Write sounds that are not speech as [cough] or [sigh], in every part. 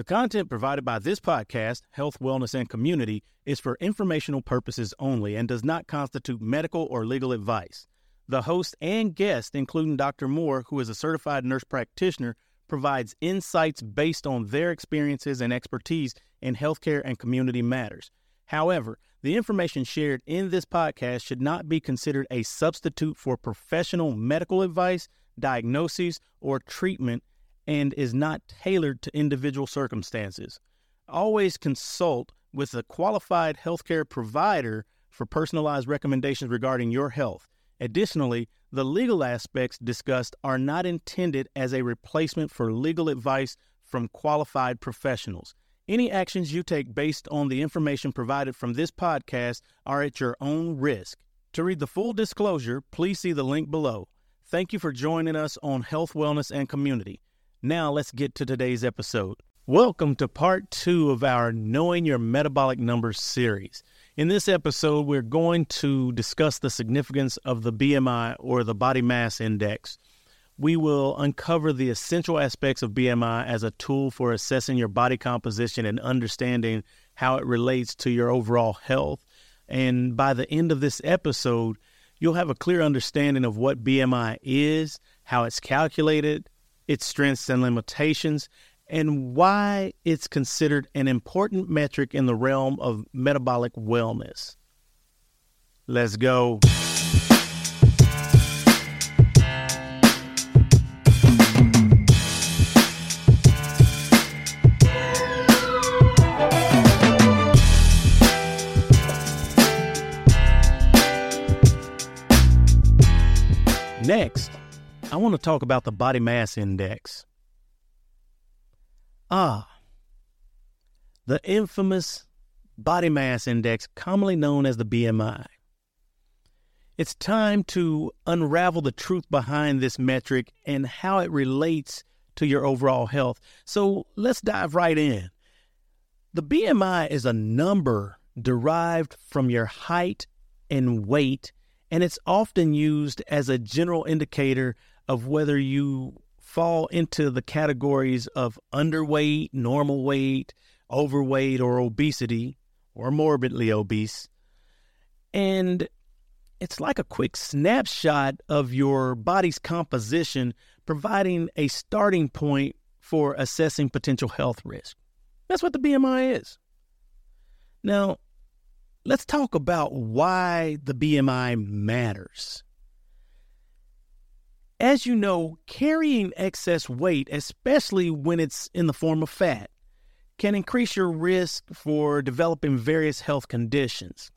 The content provided by this podcast, Health, Wellness, and Community, is for informational purposes only and does not constitute medical or legal advice. The host and guest, including Dr. Moore, who is a certified nurse practitioner, provides insights based on their experiences and expertise in healthcare and community matters. However, the information shared in this podcast should not be considered a substitute for professional medical advice, diagnoses, or treatment and is not tailored to individual circumstances. Always consult with a qualified healthcare provider for personalized recommendations regarding your health. Additionally, the legal aspects discussed are not intended as a replacement for legal advice from qualified professionals. Any actions you take based on the information provided from this podcast are at your own risk. To read the full disclosure, please see the link below. Thank you for joining us on Health, Wellness, and Community. Now let's get to today's episode. Welcome to part two of our Knowing Your Metabolic Numbers series. In this episode, we're going to discuss the significance of the BMI or the body mass index. We will uncover the essential aspects of BMI as a tool for assessing your body composition and understanding how it relates to your overall health. And by the end of this episode, you'll have a clear understanding of what BMI is, how it's calculated, its strengths and limitations, and why it's considered an important metric in the realm of metabolic wellness. Let's go. Next, I want to talk about the body mass index. Ah, the infamous body mass index, commonly known as the BMI. It's time to unravel the truth behind this metric and how it relates to your overall health. So let's dive right in. The BMI is a number derived from your height and weight, and it's often used as a general indicator of whether you fall into the categories of underweight, normal weight, overweight, or obesity, or morbidly obese. And it's like a quick snapshot of your body's composition, providing a starting point for assessing potential health risk. That's what the BMI is. Now, let's talk about why the BMI matters. As you know, carrying excess weight, especially when it's in the form of fat, can increase your risk for developing various health conditions.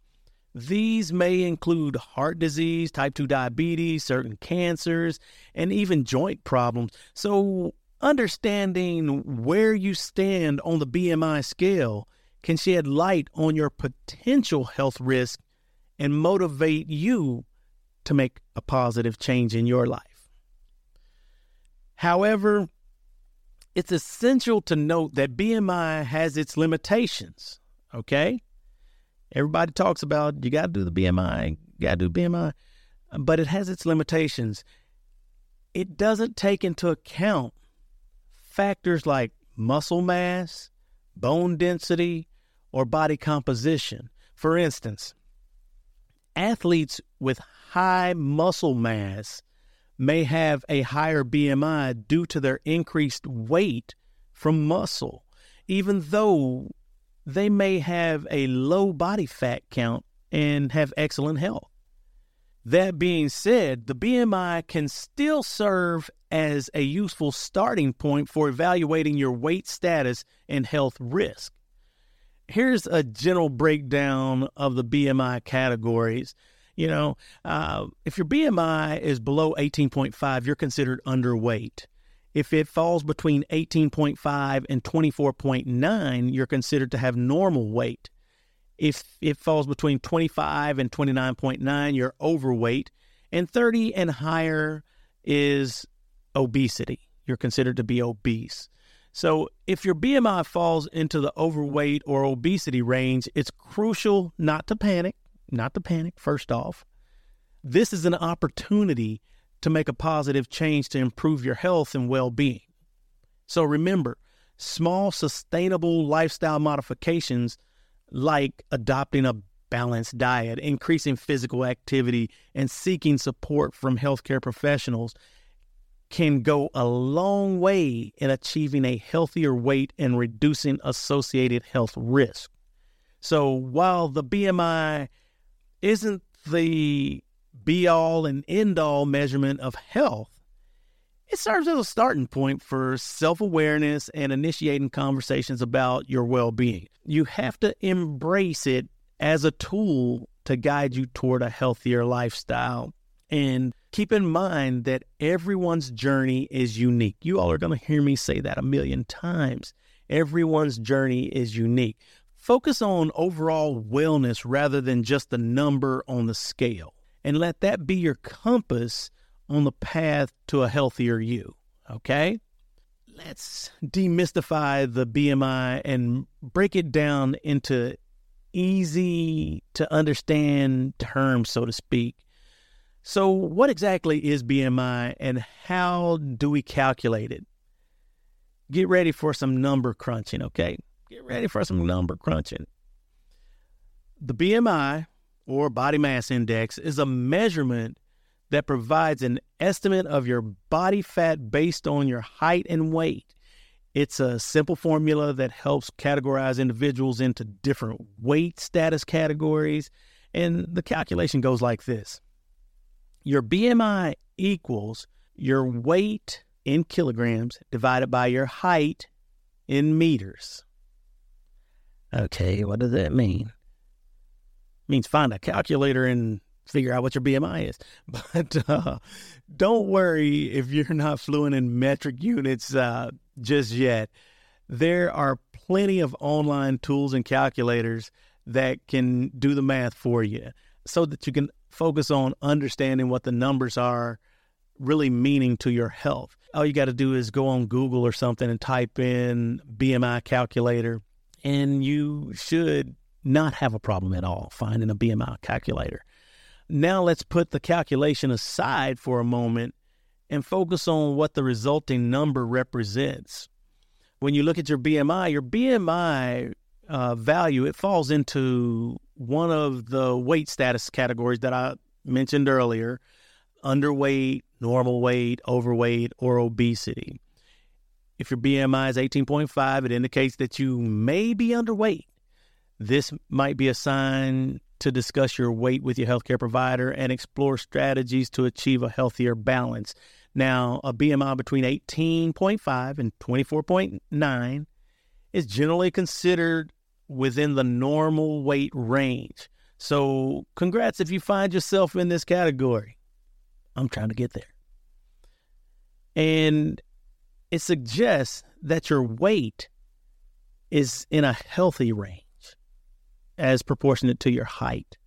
These may include heart disease, type 2 diabetes, certain cancers, and even joint problems. So, understanding where you stand on the BMI scale can shed light on your potential health risk and motivate you to make a positive change in your life. However, it's essential to note that BMI has its limitations. Okay? Everybody talks about you got to do the BMI, you got to do BMI, but it has its limitations. It doesn't take into account factors like muscle mass, bone density, or body composition. For instance, athletes with high muscle mass may have a higher BMI due to their increased weight from muscle, even though they may have a low body fat count and have excellent health. That being said, the BMI can still serve as a useful starting point for evaluating your weight status and health risk. Here's a general breakdown of the BMI categories you know, uh, if your BMI is below 18.5, you're considered underweight. If it falls between 18.5 and 24.9, you're considered to have normal weight. If it falls between 25 and 29.9, you're overweight. And 30 and higher is obesity. You're considered to be obese. So, if your BMI falls into the overweight or obesity range, it's crucial not to panic not to panic, first off. This is an opportunity to make a positive change to improve your health and well being. So remember, small, sustainable lifestyle modifications like adopting a balanced diet, increasing physical activity, and seeking support from healthcare professionals can go a long way in achieving a healthier weight and reducing associated health risk. So while the BMI isn't the be all and end all measurement of health, it serves as a starting point for self awareness and initiating conversations about your well being. You have to embrace it as a tool to guide you toward a healthier lifestyle. And keep in mind that everyone's journey is unique. You all are going to hear me say that a million times. Everyone's journey is unique. Focus on overall wellness rather than just the number on the scale, and let that be your compass on the path to a healthier you. Okay? Let's demystify the BMI and break it down into easy to understand terms, so to speak. So, what exactly is BMI and how do we calculate it? Get ready for some number crunching, okay? Get ready for some number crunching. The BMI, or body mass index, is a measurement that provides an estimate of your body fat based on your height and weight. It's a simple formula that helps categorize individuals into different weight status categories. And the calculation goes like this Your BMI equals your weight in kilograms divided by your height in meters. Okay, what does that mean? It means find a calculator and figure out what your BMI is. [laughs] But uh, don't worry if you're not fluent in metric units uh, just yet. There are plenty of online tools and calculators that can do the math for you so that you can focus on understanding what the numbers are really meaning to your health. All you got to do is go on Google or something and type in BMI calculator, and you should not have a problem at all finding a BMI calculator. Now let's put the calculation aside for a moment and focus on what the resulting number represents. When you look at your BMI, your BMI uh, value, it falls into one of the weight status categories that I mentioned earlier underweight, normal weight, overweight, or obesity. If your BMI is 18.5, it indicates that you may be underweight. This might be a sign to discuss your weight with your healthcare provider and explore strategies to achieve a healthier balance. Now, a BMI between 18.5 and 24.9 is generally considered within the normal weight range. So, congrats if you find yourself in this category. I'm trying to get there. And it suggests that your weight is in a healthy range as proportionate to your height.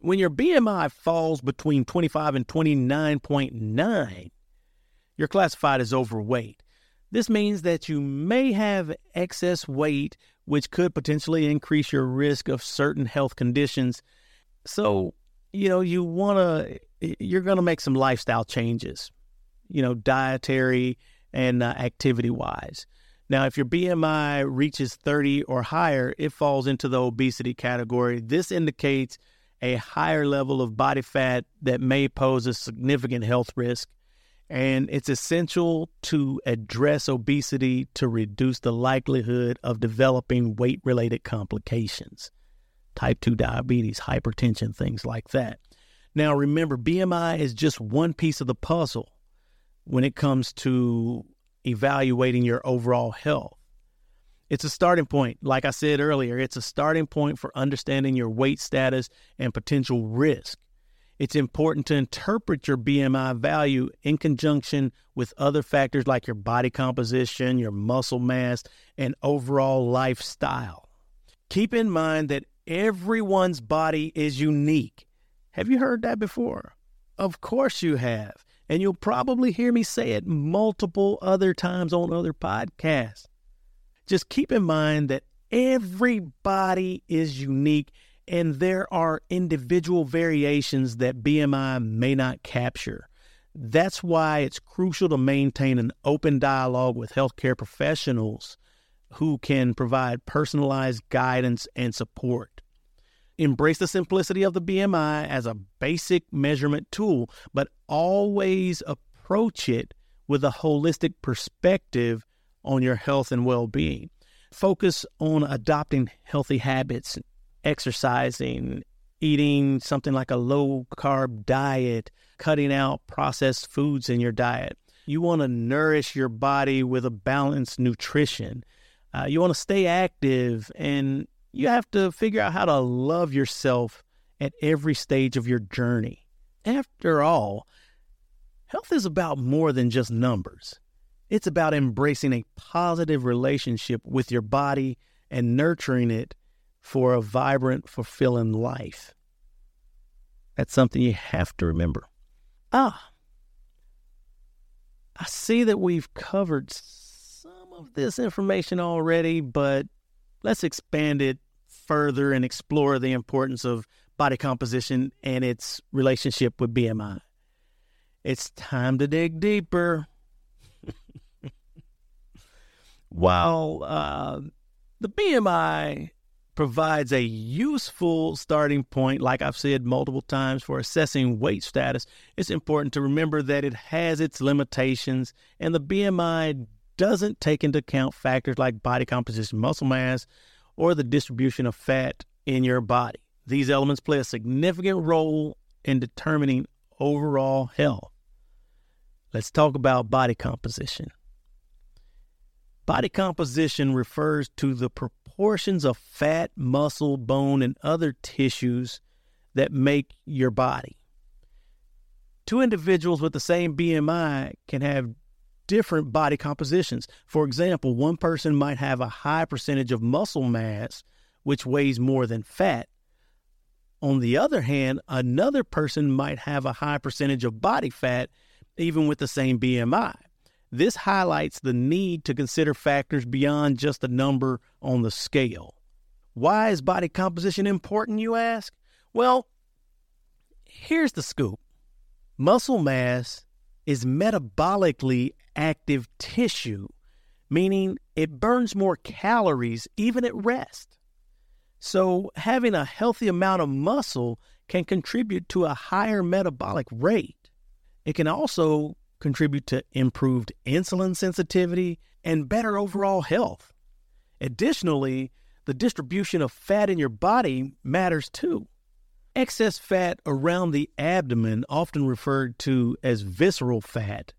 When your BMI falls between 25 and 29.9, you're classified as overweight. This means that you may have excess weight, which could potentially increase your risk of certain health conditions. So, you know, you want to, you're going to make some lifestyle changes, you know, dietary and uh, activity wise. Now, if your BMI reaches 30 or higher, it falls into the obesity category. This indicates a higher level of body fat that may pose a significant health risk. And it's essential to address obesity to reduce the likelihood of developing weight related complications, type 2 diabetes, hypertension, things like that. Now, remember, BMI is just one piece of the puzzle when it comes to evaluating your overall health. It's a starting point. Like I said earlier, it's a starting point for understanding your weight status and potential risk. It's important to interpret your BMI value in conjunction with other factors like your body composition, your muscle mass, and overall lifestyle. Keep in mind that everyone's body is unique. Have you heard that before? Of course you have and you'll probably hear me say it multiple other times on other podcasts. Just keep in mind that everybody is unique and there are individual variations that BMI may not capture. That's why it's crucial to maintain an open dialogue with healthcare professionals who can provide personalized guidance and support. Embrace the simplicity of the BMI as a basic measurement tool, but always approach it with a holistic perspective on your health and well being. Focus on adopting healthy habits, exercising, eating something like a low carb diet, cutting out processed foods in your diet. You want to nourish your body with a balanced nutrition. Uh, you want to stay active and you have to figure out how to love yourself at every stage of your journey. After all, health is about more than just numbers. It's about embracing a positive relationship with your body and nurturing it for a vibrant, fulfilling life. That's something you have to remember. Ah, I see that we've covered some of this information already, but let's expand it further and explore the importance of body composition and its relationship with BMI. It's time to dig deeper. [laughs] While uh, the BMI provides a useful starting point, like I've said multiple times, for assessing weight status, it's important to remember that it has its limitations, and the BMI doesn't take into account factors like body composition, muscle mass, or the distribution of fat in your body. These elements play a significant role in determining overall health. Let's talk about body composition. Body composition refers to the proportions of fat, muscle, bone, and other tissues that make your body. Two individuals with the same BMI can have different body compositions. For example, one person might have a high percentage of muscle mass, which weighs more than fat. On the other hand, another person might have a high percentage of body fat, even with the same BMI. This highlights the need to consider factors beyond just the number on the scale. Why is body composition important, you ask? Well, here's the scoop muscle mass is metabolically active tissue, meaning it burns more calories even at rest. So, having a healthy amount of muscle can contribute to a higher metabolic rate. It can also contribute to improved insulin sensitivity and better overall health. Additionally, the distribution of fat in your body matters too. Excess fat around the abdomen, often referred to as visceral fat,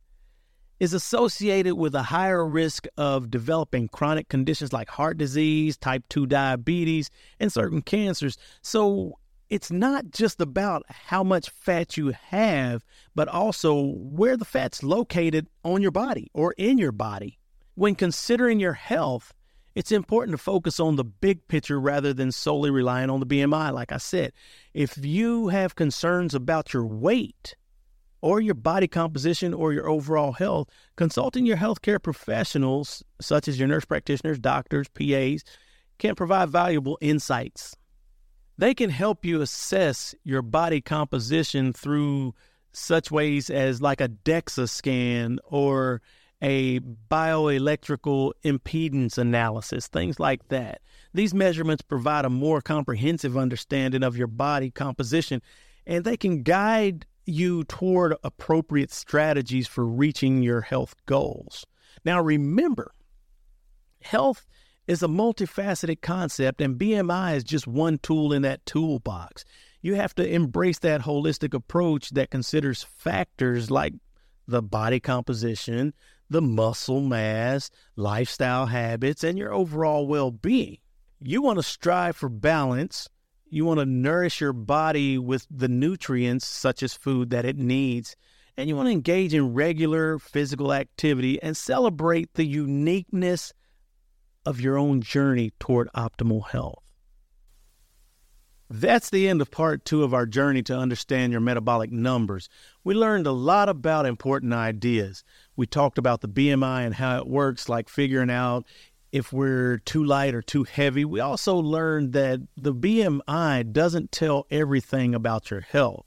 is associated with a higher risk of developing chronic conditions like heart disease, type 2 diabetes, and certain cancers. So, it's not just about how much fat you have, but also where the fat's located on your body or in your body. When considering your health, it's important to focus on the big picture rather than solely relying on the BMI, like I said. If you have concerns about your weight or your body composition or your overall health, consulting your healthcare professionals, such as your nurse practitioners, doctors, PAs, can provide valuable insights they can help you assess your body composition through such ways as like a DEXA scan or a bioelectrical impedance analysis, things like that. These measurements provide a more comprehensive understanding of your body composition and they can guide you toward appropriate strategies for reaching your health goals. Now, remember, health is a multifaceted concept, and BMI is just one tool in that toolbox. You have to embrace that holistic approach that considers factors like the body composition, the muscle mass, lifestyle habits, and your overall well being. You want to strive for balance. You want to nourish your body with the nutrients, such as food, that it needs. And you want to engage in regular physical activity and celebrate the uniqueness of your own journey toward optimal health. That's the end of part two of our journey to understand your metabolic numbers. We learned a lot about important ideas. We talked about the BMI and how it works, like figuring out if we're too light or too heavy. We also learned that the BMI doesn't tell everything about your health.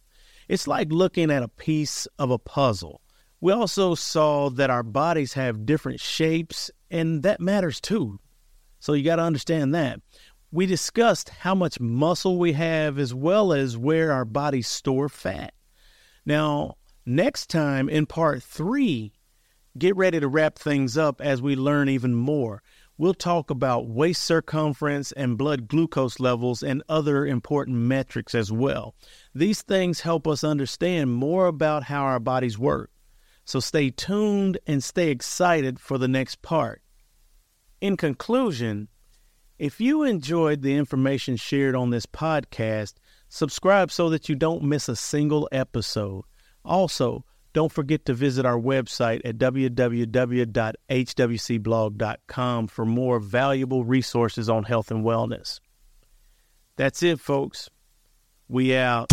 It's like looking at a piece of a puzzle. We also saw that our bodies have different shapes, and that matters too. So you got to understand that. We discussed how much muscle we have as well as where our bodies store fat. Now, next time in part three, get ready to wrap things up as we learn even more. We'll talk about waist circumference and blood glucose levels and other important metrics as well. These things help us understand more about how our bodies work. So stay tuned and stay excited for the next part. In conclusion, if you enjoyed the information shared on this podcast, subscribe so that you don't miss a single episode. Also, don't forget to visit our website at www.hwcblog.com for more valuable resources on health and wellness. That's it, folks. We out.